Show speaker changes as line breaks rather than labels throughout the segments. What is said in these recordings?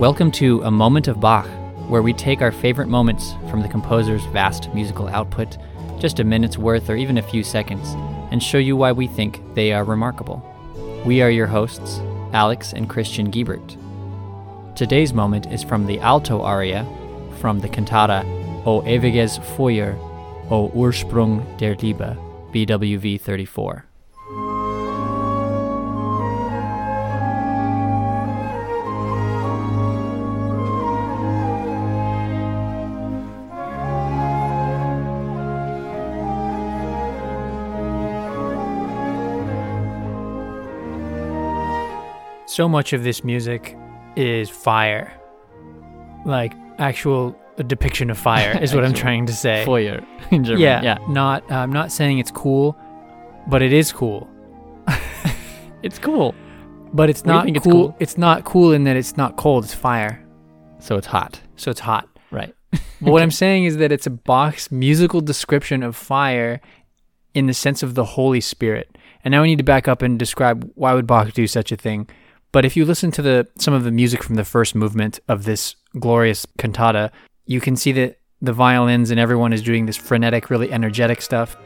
Welcome to A Moment of Bach, where we take our favorite moments from the composer's vast musical output, just a minute's worth or even a few seconds, and show you why we think they are remarkable. We are your hosts, Alex and Christian Giebert. Today's moment is from the alto aria from the cantata O ewiges Feuer, O Ursprung der Liebe, BWV 34.
So much of this music is fire. Like actual depiction of fire is what I'm trying to say.
Feuer in German.
yeah,
yeah.
Not uh, I'm not saying it's cool, but it is cool.
It's cool.
But it's
What
not
think it's
cool.
cool?
It's not cool in that it's not cold, it's fire.
So it's hot.
So it's hot.
Right.
But what I'm saying is that it's a Bach's musical description of fire in the sense of the Holy Spirit. And now we need to back up and describe why would Bach do such a thing. But if you listen to the some of the music from the first movement of this glorious cantata, you can see that the violins and everyone is doing this frenetic, really energetic stuff.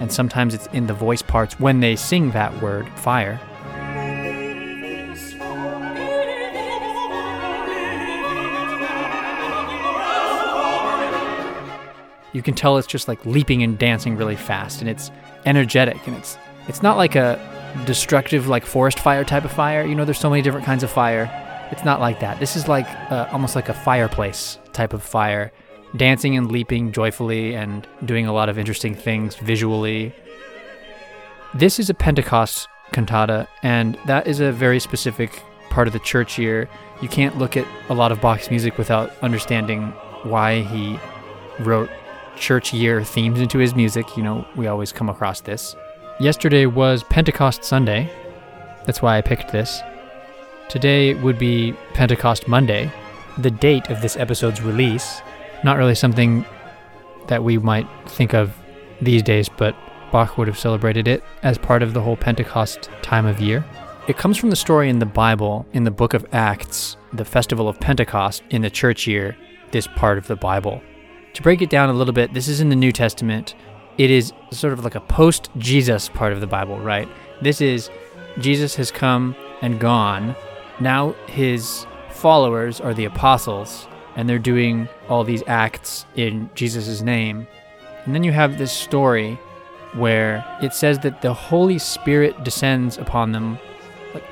And sometimes it's in the voice parts when they sing that word, fire. You can tell it's just like leaping and dancing really fast and it's energetic and it's it's not like a destructive like forest fire type of fire. You know there's so many different kinds of fire. It's not like that. This is like uh, almost like a fireplace type of fire. Dancing and leaping joyfully and doing a lot of interesting things visually. This is a pentecost cantata and that is a very specific part of the church year. You can't look at a lot of bach's music without understanding why he wrote church year themes into his music. You know, we always come across this. Yesterday was Pentecost Sunday. That's why I picked this. Today would be Pentecost Monday, the date of this episode's release. Not really something that we might think of these days, but Bach would have celebrated it as part of the whole Pentecost time of year. It comes from the story in the Bible, in the book of Acts, the festival of Pentecost in the church year, this part of the Bible. To break it down a little bit, this is in the New Testament. It is sort of like a post Jesus part of the Bible, right? This is Jesus has come and gone. Now his followers are the apostles, and they're doing all these acts in Jesus' name. And then you have this story where it says that the Holy Spirit descends upon them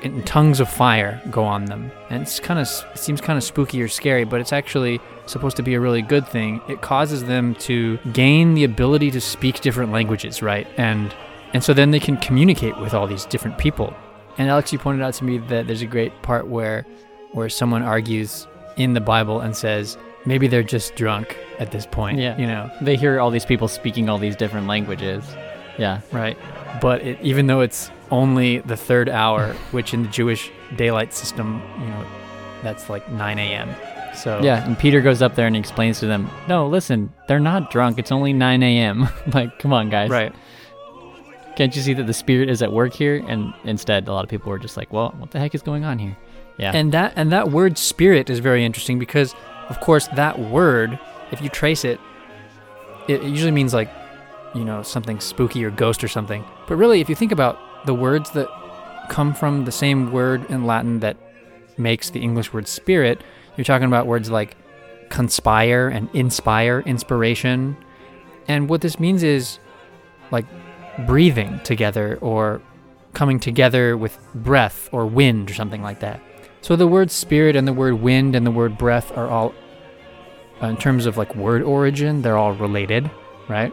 in tongues of fire go on them and it's kind of it seems kind of spooky or scary but it's actually supposed to be a really good thing it causes them to gain the ability to speak different languages right and and so then they can communicate with all these different people and alex you pointed out to me that there's a great part where where someone argues in the bible and says maybe they're just drunk at this point
Yeah.
you know
They hear all these people speaking all these different languages. Yeah.
right but it, even though it's only the third hour which in the jewish daylight system you know that's like 9 a.m so
Yeah, and Peter goes up there and he explains to them, "No, listen, they're not drunk. It's only 9 a.m. like, come on, guys.
right
Can't you see that the spirit is at work here?" And instead, a lot of people were just like, "Well, what the heck is going on here?" Yeah.
and that and that word spirit is very interesting because of course that word if you trace it it usually means like you know something spooky or ghost or something but really if you think about the words that come from the same word in latin that makes the english word spirit you're talking about words like conspire and inspire inspiration and what this means is like breathing together or coming together with breath or wind or something like that so the word spirit and the word wind and the word breath are all, uh, in terms of like word origin, they're all related, right?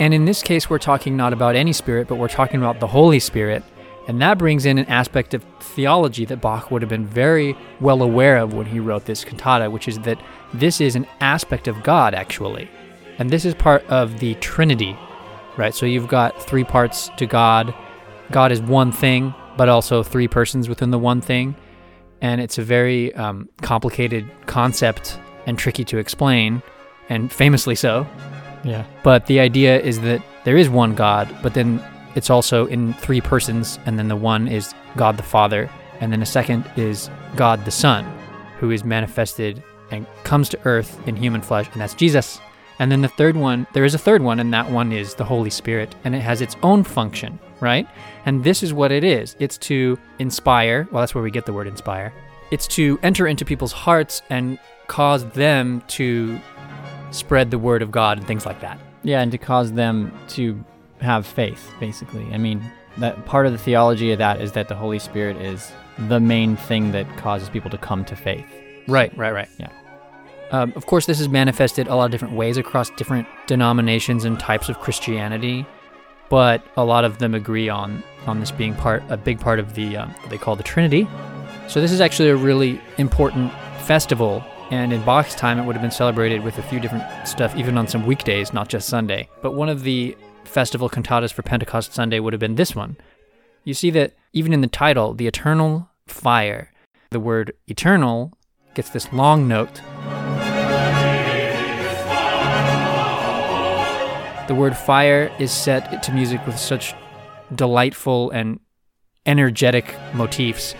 And in this case, we're talking not about any spirit, but we're talking about the Holy Spirit. And that brings in an aspect of theology that Bach would have been very well aware of when he wrote this cantata, which is that this is an aspect of God, actually. And this is part of the Trinity, right? So you've got three parts to God. God is one thing, but also three persons within the one thing. And it's a very um, complicated concept and tricky to explain. and famously so.
Yeah.
But the idea is that there is one God, but then it's also in three persons, and then the one is God the Father, and then the second is God the Son, who is manifested and comes to earth in human flesh, and that's Jesus. And then the third one, there is a third one, and that one is the Holy Spirit, and it has its own function, right? And this is what it is it's to inspire, well, that's where we get the word inspire. It's to enter into people's hearts and cause them to spread the word of God and things like that.
Yeah, and to cause them to have faith, basically. I mean, that part of the theology of that is that the Holy Spirit is the main thing that causes people to come to faith.
Right, right, right.
Yeah.
Um, of course, this is manifested a lot of different ways across different denominations and types of Christianity, but a lot of them agree on on this being part a big part of the um, what they call the Trinity. So this is actually a really important festival, and in Bach's time, it would have been celebrated with a few different stuff, even on some weekdays, not just Sunday. But one of the festival cantatas for Pentecost Sunday would have been this one. You see that even in the title, the eternal fire, the word eternal gets this long note. The word fire is set to music with such delightful and energetic motifs.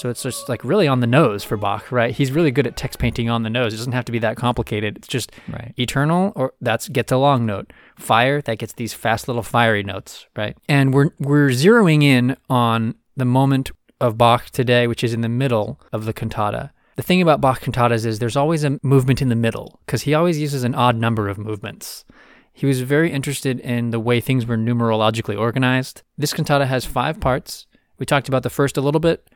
So it's just like really on the nose for Bach, right? He's really good at text painting on the nose. It doesn't have to be that complicated. It's just
Right.
eternal or that's gets a long note. Fire that gets these fast little fiery notes, right? And we're we're zeroing in on the moment of Bach today, which is in the middle of the cantata. The thing about Bach cantatas is there's always a movement in the middle because he always uses an odd number of movements. He was very interested in the way things were numerologically organized. This cantata has five parts. We talked about the first a little bit.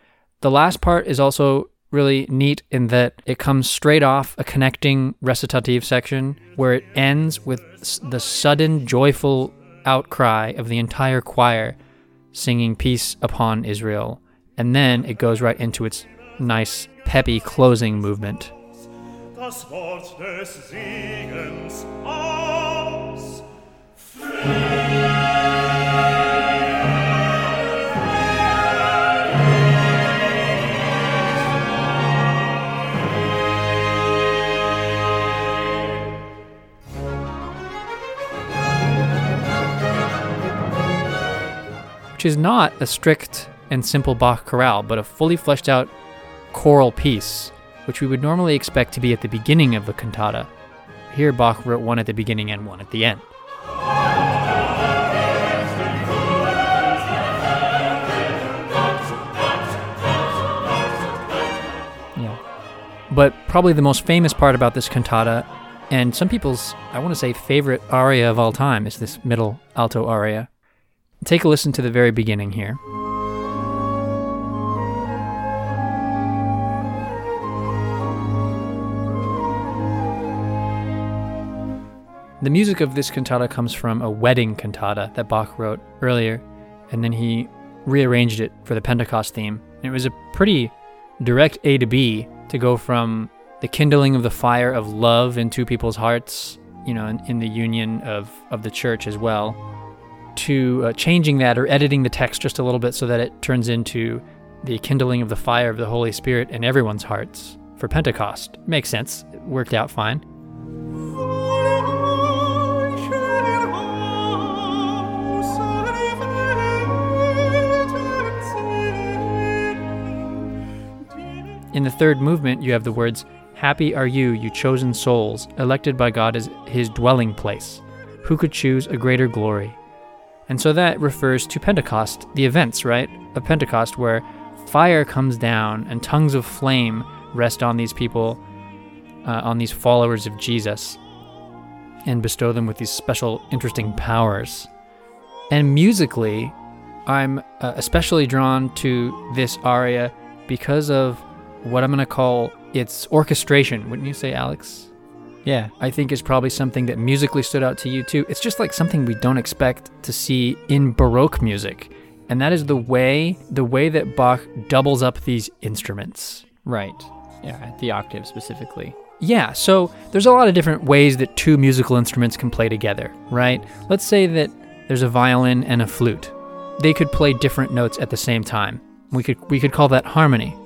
The last part is also really neat in that it comes straight off a connecting recitative section where it ends with the sudden joyful outcry of the entire choir singing peace upon Israel. And then it goes right into its nice, peppy closing movement. Which is not a strict and simple Bach chorale, but a fully fleshed out choral piece, which we would normally expect to be at the beginning of the cantata. Here, Bach wrote one at the beginning and one at the end.
Yeah.
But probably the most famous part about this cantata, and some people's, I want to say, favorite aria of all time, is this middle alto aria. Take a listen to the very beginning here. The music of this cantata comes from a wedding cantata that Bach wrote earlier, and then he rearranged it for the Pentecost theme. And it was a pretty direct A to B to go from the kindling of the fire of love into people's hearts, you know, in, in the union of, of the church as well, to uh, changing that or editing the text just a little bit so that it turns into the kindling of the fire of the Holy Spirit in everyone's hearts for Pentecost. Makes sense. It worked out fine. In the third movement, you have the words, Happy are you, you chosen souls, elected by God as his dwelling place. Who could choose a greater glory? And so that refers to Pentecost, the events, right, of Pentecost, where fire comes down and tongues of flame rest on these people, uh, on these followers of Jesus, and bestow them with these special, interesting powers. And musically, I'm uh, especially drawn to this aria because of what I'm going to call its orchestration, wouldn't you say, Alex?
Yeah.
I think is probably something that musically stood out to you too. It's just like something we don't expect to see in Baroque music. And that is the way the way that Bach doubles up these instruments.
Right. Yeah, the octave specifically.
Yeah, so there's a lot of different ways that two musical instruments can play together, right? Let's say that there's a violin and a flute. They could play different notes at the same time. We could we could call that harmony.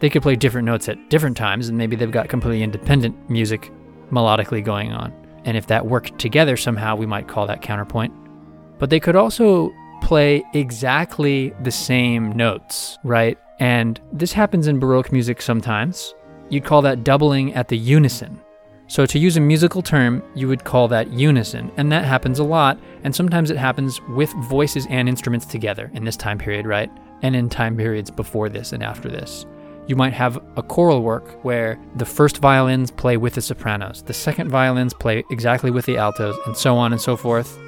They could play different notes at different times, and maybe they've got completely independent music melodically going on. And if that worked together somehow, we might call that counterpoint. But they could also play exactly the same notes, right? And this happens in Baroque music sometimes. You'd call that doubling at the unison. So, to use a musical term, you would call that unison, and that happens a lot, and sometimes it happens with voices and instruments together in this time period, right? And in time periods before this and after this. You might have a choral work where the first violins play with the sopranos, the second violins play exactly with the altos, and so on and so forth,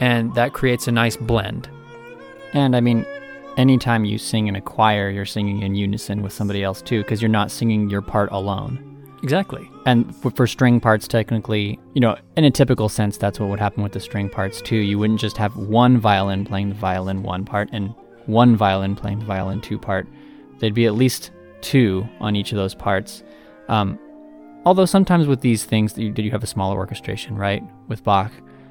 and that creates a nice blend.
And I mean, anytime you sing in a choir, you're singing in unison with somebody else too, because you're not singing your part alone.
Exactly.
And for string parts, technically, you know, in a typical sense, that's what would happen with the string parts too. You wouldn't just have one violin playing the violin one part and one violin playing the violin two part. There'd be at least two on each of those parts. Um, although sometimes with these things, you, you have a smaller orchestration, right? With Bach,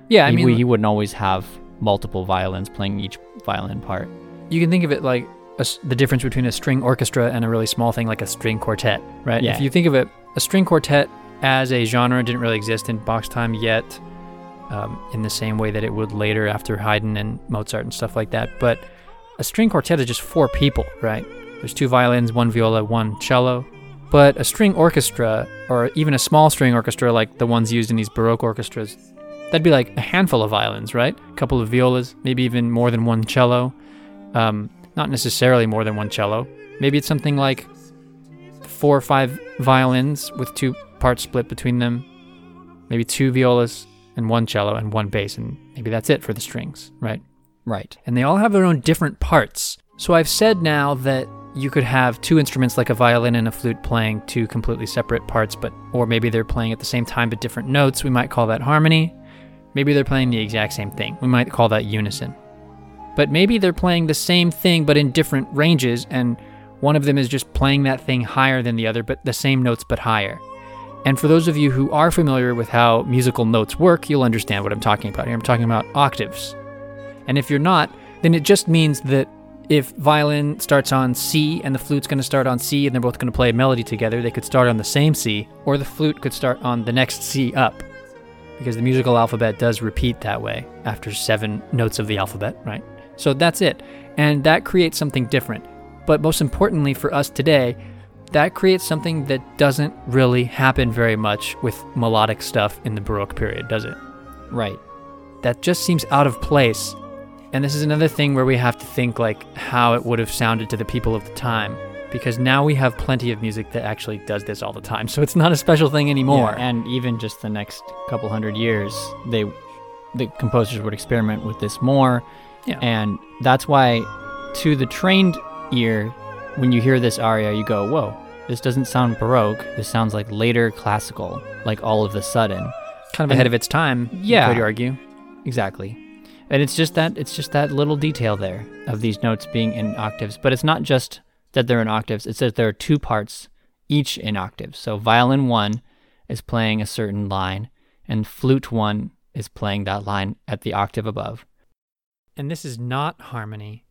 Yeah, I
he,
mean,
he wouldn't always have multiple violins playing each violin part.
you can think of it like a the difference between a string orchestra and a really small thing like a string quartet, right?
Yeah.
If you think of it, a string quartet as a genre didn't really exist in Bach's time yet, um, in the same way that it would later after Haydn and Mozart and stuff like that. But a string quartet is just four people, right? There's two violins, one viola, one cello. But a string orchestra, or even a small string orchestra like the ones used in these Baroque orchestras, that'd be like a handful of violins, right? A couple of violas, maybe even more than one cello. Um, not necessarily more than one cello. Maybe it's something like four or five violins with two parts split between them. Maybe two violas and one cello and one bass, and maybe that's it for the strings, right?
Right.
and they all have their own different parts. So I've said now that you could have two instruments like a violin and a flute playing two completely separate parts, but or maybe they're playing at the same time but different notes. We might call that harmony. Maybe they're playing the exact same thing. We might call that unison. But maybe they're playing the same thing but in different ranges and one of them is just playing that thing higher than the other but the same notes but higher. And for those of you who are familiar with how musical notes work, you'll understand what I'm talking about here. I'm talking about octaves. And if you're not, then it just means that if violin starts on C and the flute's going to start on C and they're both going to play a melody together, they could start on the same C, or the flute could start on the next C up. Because the musical alphabet does repeat that way after seven notes of the alphabet, right? So that's it. And that creates something different. But most importantly for us today, that creates something that doesn't really happen very much with melodic stuff in the Baroque period, does it?
Right.
that just seems out of place. And this is another thing where we have to think like how it would have sounded to the people of the time because now we have plenty of music that actually does this all the time. So it's not a special thing anymore.
Yeah, and even just the next couple hundred years, they the composers would experiment with this more.
Yeah.
And that's why to the trained ear, when you hear this aria, you go, Whoa, this doesn't sound baroque. This sounds like later classical, like all of a sudden.
kind of ahead of its time,
Yeah.
you could argue.
Exactly. And it's just that it's just that little detail there of these notes being in octaves. But it's not just that they're in octaves, it's that there are two parts, each in octaves. So violin one is playing a certain line, and flute one is playing that line at the octave above.
And this is not harmony,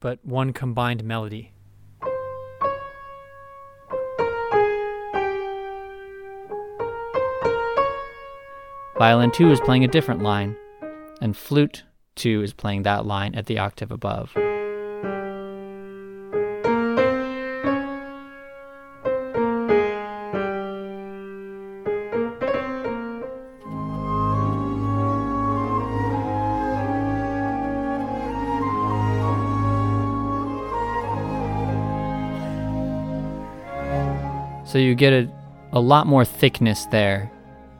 but one combined melody.
Violin two is playing a different line, and flute two is playing that line at the octave above. So you get a, a lot more thickness there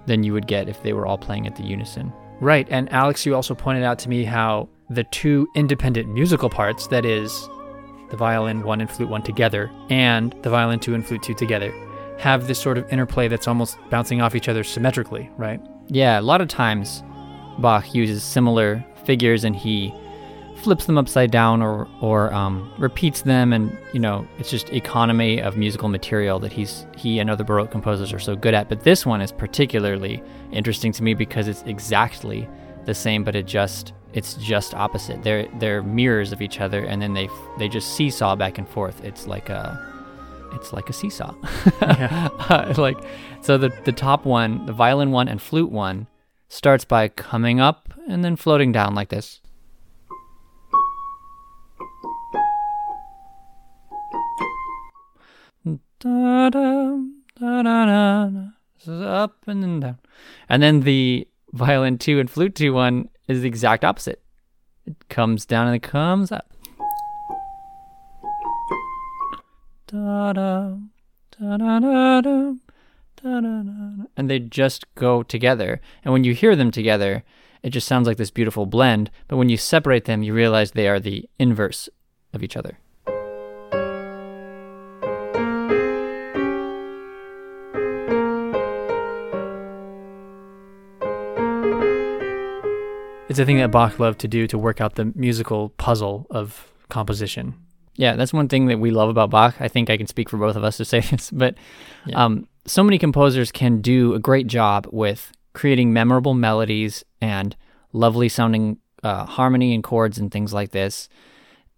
than you would get if they were all playing at the unison.
Right. And Alex, you also pointed out to me how the two independent musical parts, that is, the violin one and flute one together, and the violin two and flute two together, have this sort of interplay that's almost bouncing off each other symmetrically, right?
Yeah, a lot of times Bach uses similar figures and he flips them upside down or or um, repeats them, and you know it's just economy of musical material that he's he and other Baroque composers are so good at. But this one is particularly interesting to me because it's exactly the same, but it just it's just opposite. They're they're mirrors of each other, and then they they just seesaw back and forth. It's like a it's like a seesaw.
Yeah.
like so the the top one, the violin one and flute one, starts by coming up and then floating down like this. Da-da, da-da-da. This is up and then down. And then the violin two and flute two one is the exact opposite. It comes down and it comes up. Da-da, da-da-da-da, da-da-da-da. And they just go together. And when you hear them together, it just sounds like this beautiful blend. But when you separate them, you realize they are the inverse of each other.
It's a thing that Bach loved to do to work out the musical puzzle of composition.
Yeah, that's one thing that we love about Bach. I think I can speak for both of us to say this, but um, so many composers can do a great job with creating memorable melodies and lovely sounding uh, harmony and chords and things like this.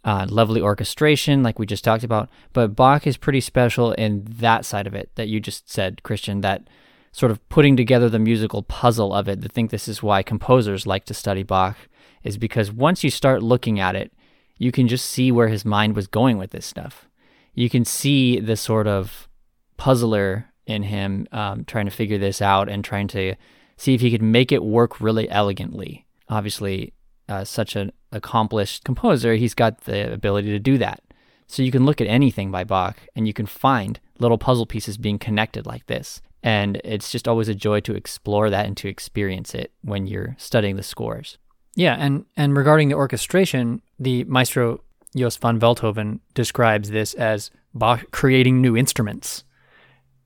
Uh, lovely orchestration, like we just talked about. But Bach is pretty special in that side of it that you just said, Christian, that sort of putting together the musical puzzle of it. I think this is why composers like to study Bach, is because once you start looking at it, you can just see where his mind was going with this stuff. You can see the sort of puzzler in him um, trying to figure this out and trying to see if he could make it work really elegantly. Obviously, uh, such an accomplished composer, he's got the ability to do that. So you can look at anything by Bach and you can find little puzzle pieces being connected like this. And it's just always a joy to explore that and to experience it when you're studying the scores.
Yeah, and and regarding the orchestration, the maestro Jos van Veldhoven describes this as Bach creating new instruments.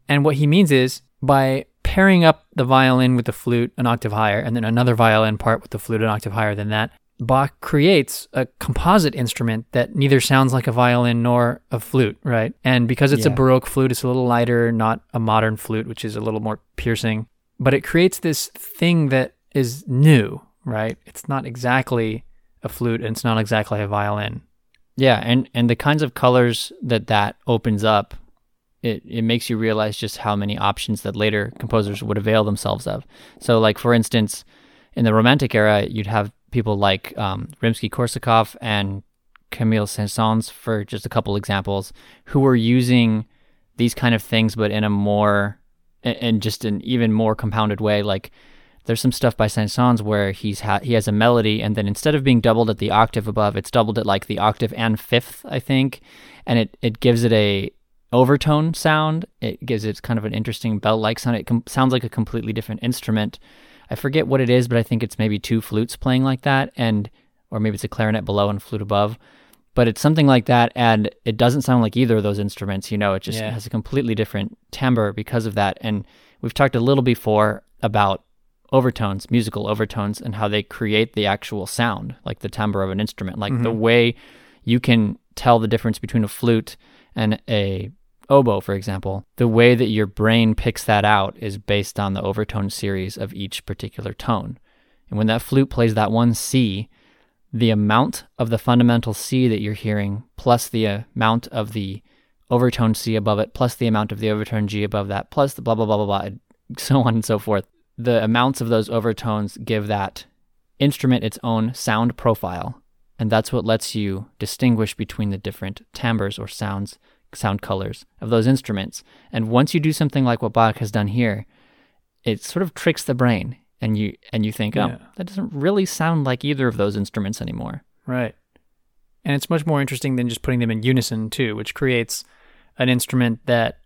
And what he means is by pairing up the violin with the flute an octave higher and then another violin part with the flute an octave higher than that, Bach creates a composite instrument that neither sounds like a violin nor a flute, right? And because it's a Baroque flute, it's a little lighter, not a modern flute, which is a little more piercing. But it creates this thing that is new, right? It's not exactly a flute and it's not exactly a violin.
Yeah, and and the kinds of colors that that opens up, it it makes you realize just how many options that later composers would avail themselves of. So, like for instance, in the Romantic era, you'd have people like um, Rimsky-Korsakov and Camille Saint-Saëns, for just a couple examples, who were using these kind of things, but in a more in just an even more compounded way. Like there's some stuff by Saint-Saëns where he's ha- he has a melody, and then instead of being doubled at the octave above, it's doubled at like the octave and fifth, I think, and it it gives it a overtone sound. It gives it kind of an interesting bell-like sound. It com- sounds like a completely different instrument. I forget what it is, but I think it's maybe two flutes playing like that, and or maybe it's a clarinet below and flute above. But it's something like that, and it doesn't sound like either of those instruments. You know, it just
Yeah.
has a completely different timbre because of that. And we've talked a little before about overtones, musical overtones, and how they create the actual sound, like the timbre of an instrument, like the mm-hmm. way you can tell the difference between a flute and a oboe, for example. The way that your brain picks that out is based on the overtone series of each particular tone. And when that flute plays that one C, the amount of the fundamental C that you're hearing, plus the amount of the overtone C above it, plus the amount of the overtone G above that, plus the blah, blah, blah, blah, blah, so on and so forth. The amounts of those overtones give that instrument its own sound profile. And that's what lets you distinguish between the different timbres or sounds, sound colors of those instruments. And once you do something like what Bach has done here, it sort of tricks the brain and you and you think, oh,
Yeah.
that doesn't really sound like either of those instruments anymore.
Right. And it's much more interesting than just putting them in unison, too, which creates an instrument that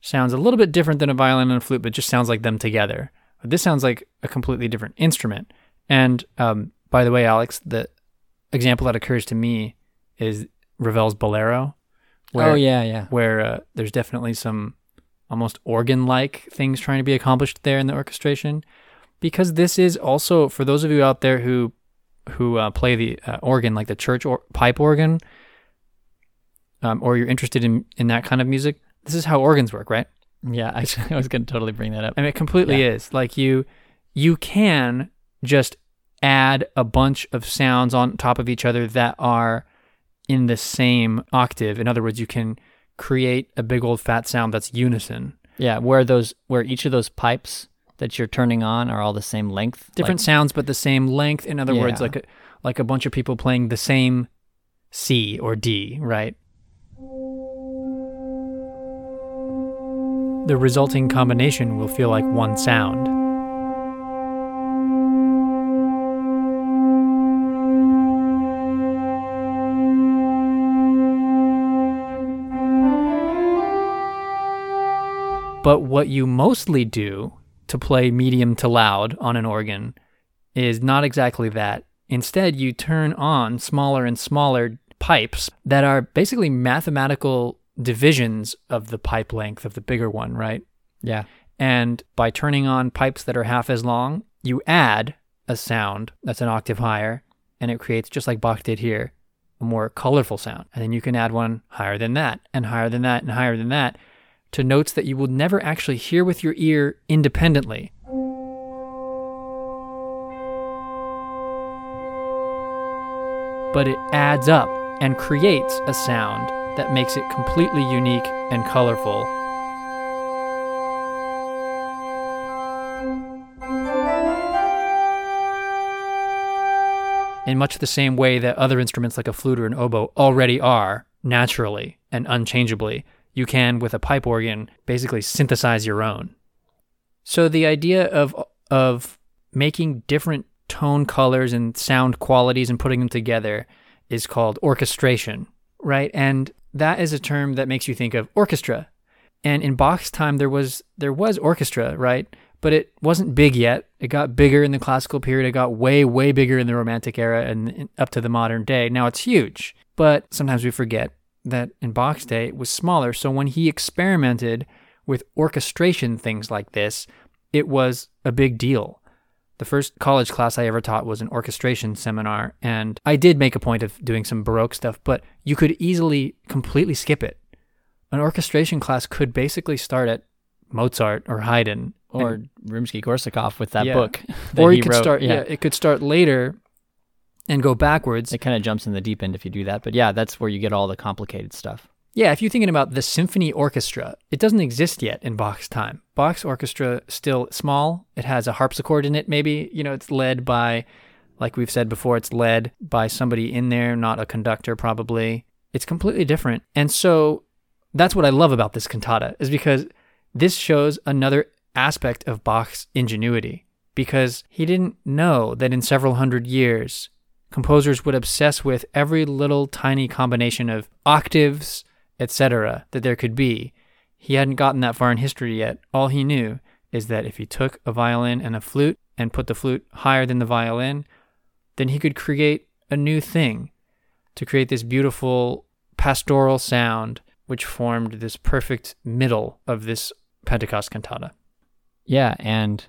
sounds a little bit different than a violin and a flute, but just sounds like them together. But this sounds like a completely different instrument. And um, by the way, Alex, the example that occurs to me is Ravel's Bolero. Where,
oh yeah, yeah.
Where uh, there's definitely some almost organ like things trying to be accomplished there in the orchestration. Because this is also, for those of you out there who who uh, play the uh, organ, like the church or pipe organ, um, or you're interested in, in that kind of music, this is how organs work, right?
Yeah, actually, I was going to totally bring that up.
I mean, it completely is. Like you, you can just add a bunch of sounds on top of each other that are in the same octave. In other words, you can create a big old fat sound that's unison.
Yeah, where those where each of those pipes that you're turning on are all the same length.
Different
like-
sounds, but the same length. In other words, like a, like a bunch of people playing the same C or D, right? The resulting combination will feel like one sound. But what you mostly do to play medium to loud on an organ is not exactly that. Instead, you turn on smaller and smaller pipes that are basically mathematical divisions of the pipe length of the bigger one, right?
yeah.
And by turning on pipes that are half as long, you add a sound that's an octave higher, and it creates, just like Bach did here, a more colorful sound. And then you can add one higher than that, and higher than that, and higher than that, to notes that you will never actually hear with your ear independently. But it adds up and creates a sound that makes it completely unique and colorful. in much the same way that other instruments like a flute or an oboe already are naturally and unchangeably, you can with a pipe organ basically synthesize your own. So the idea of of making different tone colors and sound qualities and putting them together is called orchestration, right? And that is a term that makes you think of orchestra. And in Bach's time there was there was orchestra, right? But it wasn't big yet. It got bigger in the classical period. It got way, way bigger in the Romantic era and and up to the modern day. Now it's huge. But sometimes we forget that in Bach's day was smaller. So when he experimented with orchestration things like this, it was a big deal. The first college class I ever taught was an orchestration seminar, and I did make a point of doing some Baroque stuff, but you could easily completely skip it. An orchestration class could basically start at Mozart or Haydn
Or Rimsky Korsakov with that
Yeah.
book. that
or
he
you could
wrote.
start yeah. it could start later and go backwards
It kind of jumps in the deep end if you do that. But yeah, that's where you get all the complicated stuff.
yeah if you're thinking about the symphony orchestra it doesn't exist yet in bach's time bach's orchestra still small it has a harpsichord in it maybe you know it's led by like we've said before it's led by somebody in there not a conductor probably it's completely different and so that's what i love about this cantata is because this shows another aspect of bach's ingenuity because he didn't know that in several hundred years composers would obsess with every little tiny combination of octaves, etc., that there could be. He hadn't gotten that far in history yet. All he knew is that if he took a violin and a flute and put the flute higher than the violin, then he could create a new thing to create this beautiful pastoral sound which formed this perfect middle of this Pentecost cantata.
Yeah, and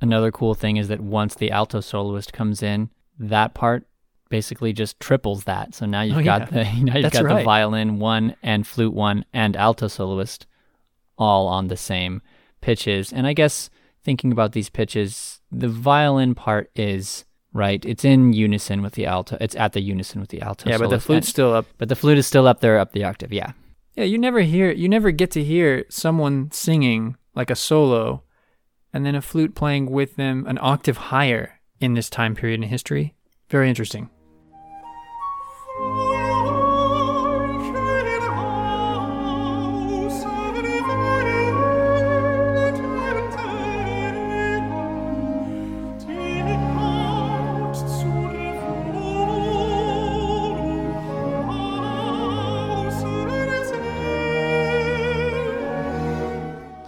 another cool thing is that once the alto soloist comes in, that part basically just triples that. So now you've
Oh,
got the now you've
That's
got the violin one and flute one and alto soloist all on the same pitches. And I guess thinking about these pitches, the violin part is right. It's in unison with the alto. It's at the unison with the alto.
Yeah, but the flute's
And-
still up.
but the flute is still up there, up the octave. Yeah.
Yeah, you never hear you never get to hear someone singing like a solo and then a flute playing with them an octave higher in this time period in history. Very interesting.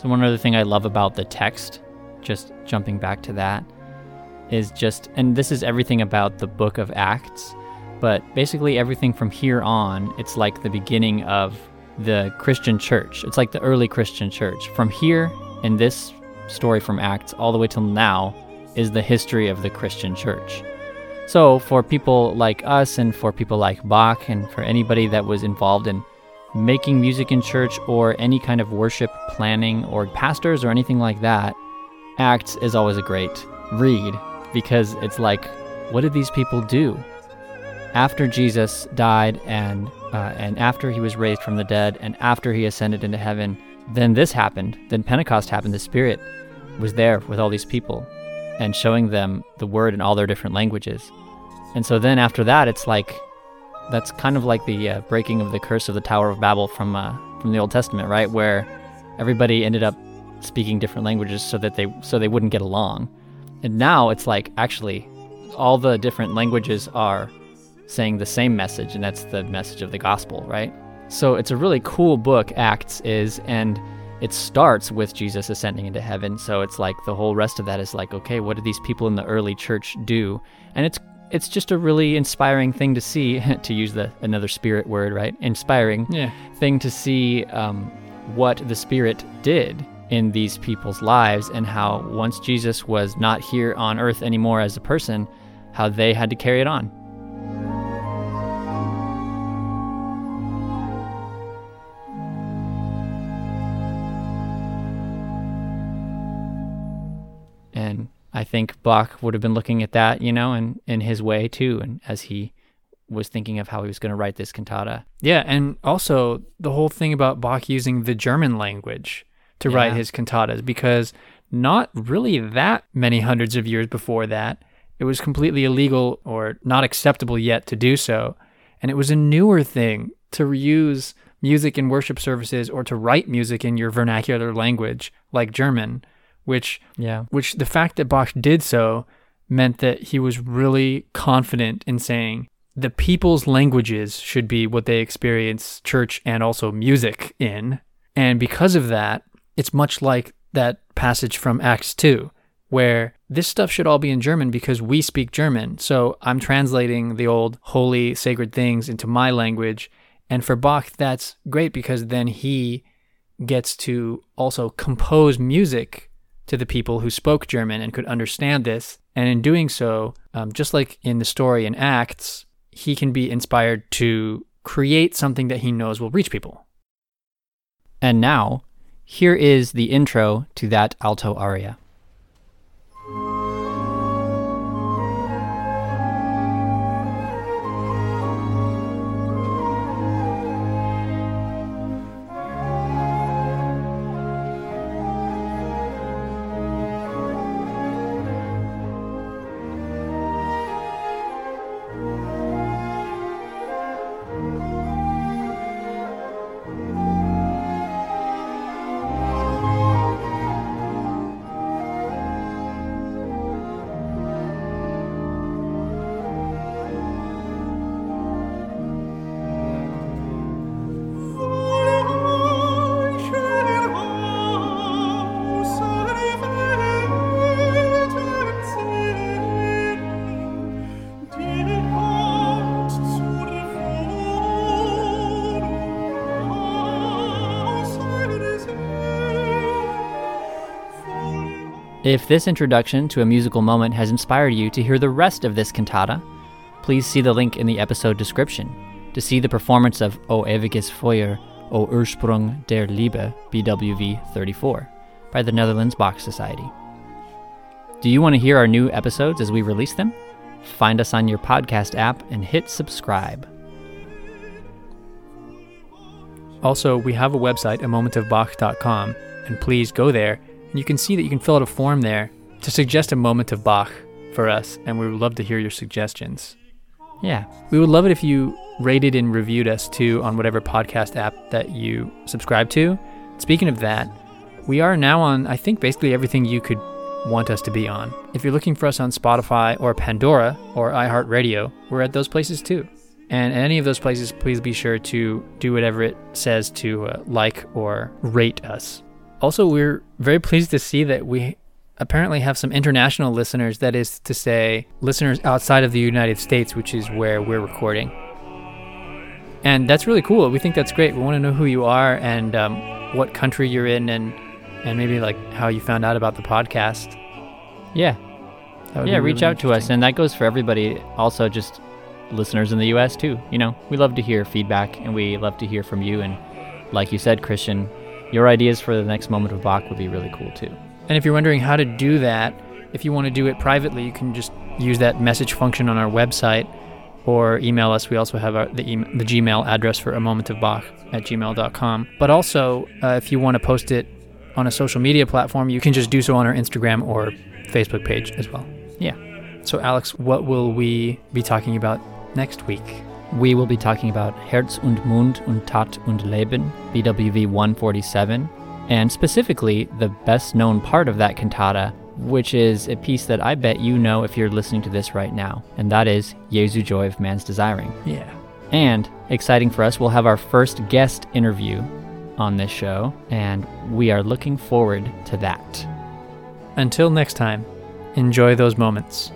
So one other thing I love about the text, just jumping back to that, is just and this is everything about the book of Acts, but basically everything from here on, it's like the beginning of the Christian church. It's like the early Christian church. From here in this story from Acts all the way till now is the history of the Christian church. So for people like us and for people like Bach and for anybody that was involved in making music in church or any kind of worship planning or pastors or anything like that, Acts is always a great read because it's like what did these people do? After Jesus died and uh, and after he was raised from the dead and after he ascended into heaven, then this happened. Then Pentecost happened. The Spirit was there with all these people and showing them the word in all their different languages. And so then after that, it's like that's kind of like the uh, breaking of the curse of the Tower of Babel from uh, from the Old Testament, right? Where everybody ended up speaking different languages so that they so they wouldn't get along. And now it's like actually all the different languages are saying the same message and that's the message of the gospel, right? So it's a really cool book Acts is and it starts with Jesus ascending into heaven. So it's like the whole rest of that is like okay, what did these people in the early church do? And it's it's just a really inspiring thing to see to use the another spirit word, right? Inspiring
Yeah.
thing to see um, what the Spirit did in these people's lives and how once Jesus was not here on earth anymore as a person, how they had to carry it on. And I think Bach would have been looking at that, you know, and in his way too, and as he was thinking of how he was going to write this cantata.
Yeah, and also the whole thing about Bach using the German language to write his cantatas, because not really that many hundreds of years before that, it was completely illegal or not acceptable yet to do so. And it was a newer thing to reuse music in worship services or to write music in your vernacular language like German, which
Yeah.
which the fact that Bach did so meant that he was really confident in saying the people's languages should be what they experience church and also music in. And because of that, it's much like that passage from Acts 2, where this stuff should all be in German because we speak German. So I'm translating the old holy, sacred things into my language. And for Bach, that's great because then he gets to also compose music to the people who spoke German and could understand this. And in doing so, um, just like in the story in Acts, he can be inspired to create something that he knows will reach people.
And now, here is the intro to that alto aria. If this introduction to a musical moment has inspired you to hear the rest of this cantata, please see the link in the episode description to see the performance of O ewiges Feuer, O Ursprung der Liebe, BWV 34, by the Netherlands Bach Society. Do you want to hear our new episodes as we release them? Find us on your podcast app and hit subscribe.
Also, we have a website, a momentofbach.com, and please go there and you can see that you can fill out a form there to suggest a moment of Bach for us, and we would love to hear your suggestions.
Yeah,
We would love it if you rated and reviewed us too on whatever podcast app that you subscribe to. Speaking of that, we are now on, I think, basically everything you could want us to be on. If you're looking for us on Spotify or Pandora or iHeartRadio, we're at those places too. And any of those places, please be sure to do whatever it says to uh, like or rate us. Also, we're very pleased to see that we apparently have some international listeners, that is to say, listeners outside of the United States, which is where we're recording. And that's really cool. We think that's great. We want to know who you are and um, what country you're in and, and maybe like how you found out about the podcast.
yeah, yeah.
be
Reach out to us, and that goes for everybody. Also, just listeners in the U.S. too. You know, we love to hear feedback, and we love to hear from you. And like you said, Christian, your ideas for the next moment of Bach would be really cool too.
And if you're wondering how to do that, If you want to do it privately, you can just use that message function on our website or email us. We also have our, the, email, the Gmail address for a moment of Bach at gmail.com. But also, uh, if you want to post it on a social media platform, you can just do so on our Instagram or Facebook page as well.
Yeah.
So, Alex, what will we be talking about next week?
We will be talking about Herz und Mund und Tat und Leben, BWV 147, and specifically the best known part of that cantata, which is a piece that I bet you know if you're listening to this right now, and that is Jesu Joy of Man's Desiring.
Yeah.
And exciting for us, we'll have our first guest interview on this show, and we are looking forward to that.
Until next time, enjoy those moments.